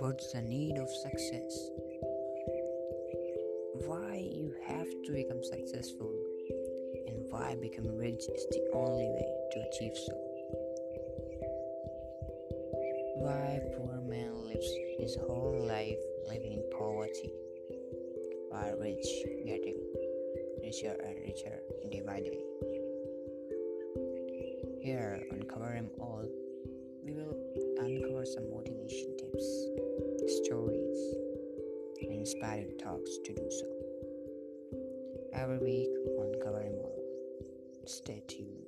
What's the need of success? Why you have to become successful and why becoming rich is the only way to achieve so. Why poor man lives his whole life living in poverty while rich getting richer and richer day. Here on Cover Them All, we will uncover some motivation inspiring talks to do so. Every week on Cover. Stay tuned.